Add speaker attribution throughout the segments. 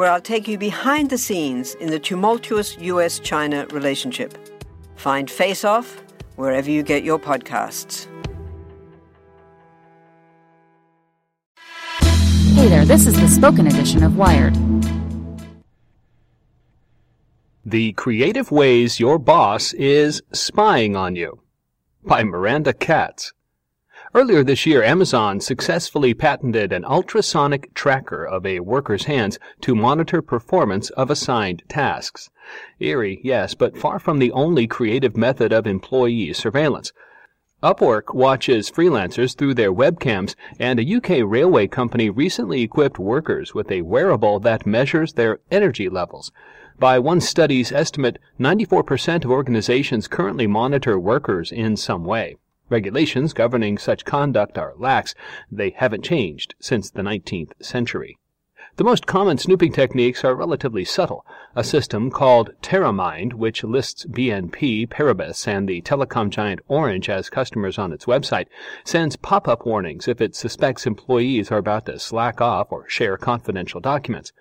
Speaker 1: where I'll take you behind the scenes in the tumultuous US China relationship. Find Face Off wherever you get your podcasts.
Speaker 2: Hey there, this is the spoken edition of Wired.
Speaker 3: The Creative Ways Your Boss is Spying on You by Miranda Katz. Earlier this year, Amazon successfully patented an ultrasonic tracker of a worker's hands to monitor performance of assigned tasks. Eerie, yes, but far from the only creative method of employee surveillance. Upwork watches freelancers through their webcams, and a UK railway company recently equipped workers with a wearable that measures their energy levels. By one study's estimate, 94% of organizations currently monitor workers in some way. Regulations governing such conduct are lax. They haven't changed since the 19th century. The most common snooping techniques are relatively subtle. A system called Teramind, which lists BNP Paribas and the telecom giant Orange as customers on its website, sends pop-up warnings if it suspects employees are about to slack off or share confidential documents.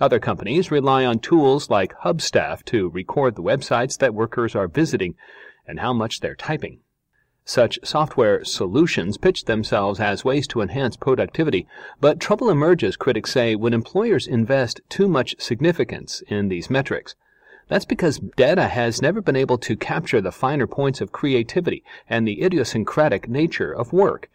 Speaker 3: Other companies rely on tools like Hubstaff to record the websites that workers are visiting and how much they're typing. Such software solutions pitch themselves as ways to enhance productivity, but trouble emerges, critics say, when employers invest too much significance in these metrics. That's because data has never been able to capture the finer points of creativity and the idiosyncratic nature of work.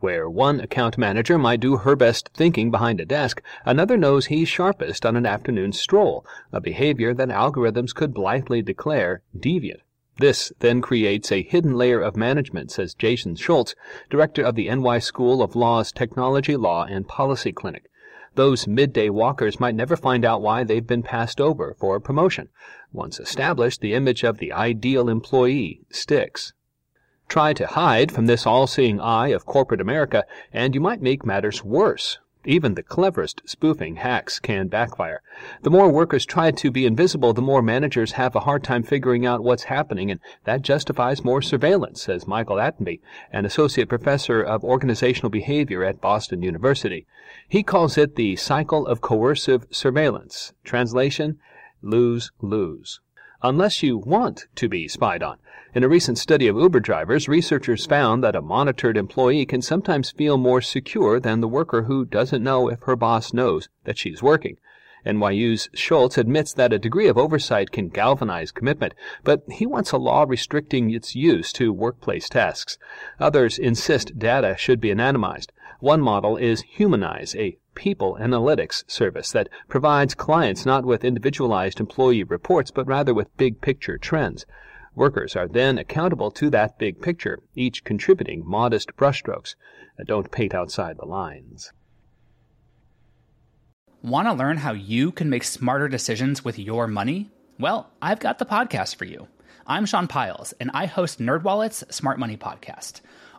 Speaker 3: Where one account manager might do her best thinking behind a desk, another knows he's sharpest on an afternoon stroll, a behavior that algorithms could blithely declare deviant. This then creates a hidden layer of management, says Jason Schultz, director of the NY School of Law's Technology Law and Policy Clinic. Those midday walkers might never find out why they've been passed over for a promotion. Once established, the image of the ideal employee sticks. Try to hide from this all-seeing eye of corporate America, and you might make matters worse. Even the cleverest spoofing hacks can backfire. The more workers try to be invisible, the more managers have a hard time figuring out what's happening, and that justifies more surveillance, says Michael Anteby, an associate professor of organizational behavior at Boston University. He calls it the cycle of coercive surveillance. Translation, lose, lose. Unless you want to be spied on. In a recent study of Uber drivers, researchers found that a monitored employee can sometimes feel more secure than the worker who doesn't know if her boss knows that she's working. NYU's Schultz admits that a degree of oversight can galvanize commitment, but he wants a law restricting its use to workplace tasks. Others insist data should be anonymized. One model is Humanyze, a people analytics service that provides clients not with individualized employee reports, but rather with big picture trends. Workers are then accountable to that big picture, each contributing modest brushstrokes. Uh, don't paint outside the lines.
Speaker 4: Want to learn how you can make smarter decisions with your money? Well, I've got the podcast for you. I'm Sean Pyles, and I host NerdWallet's Smart Money Podcast.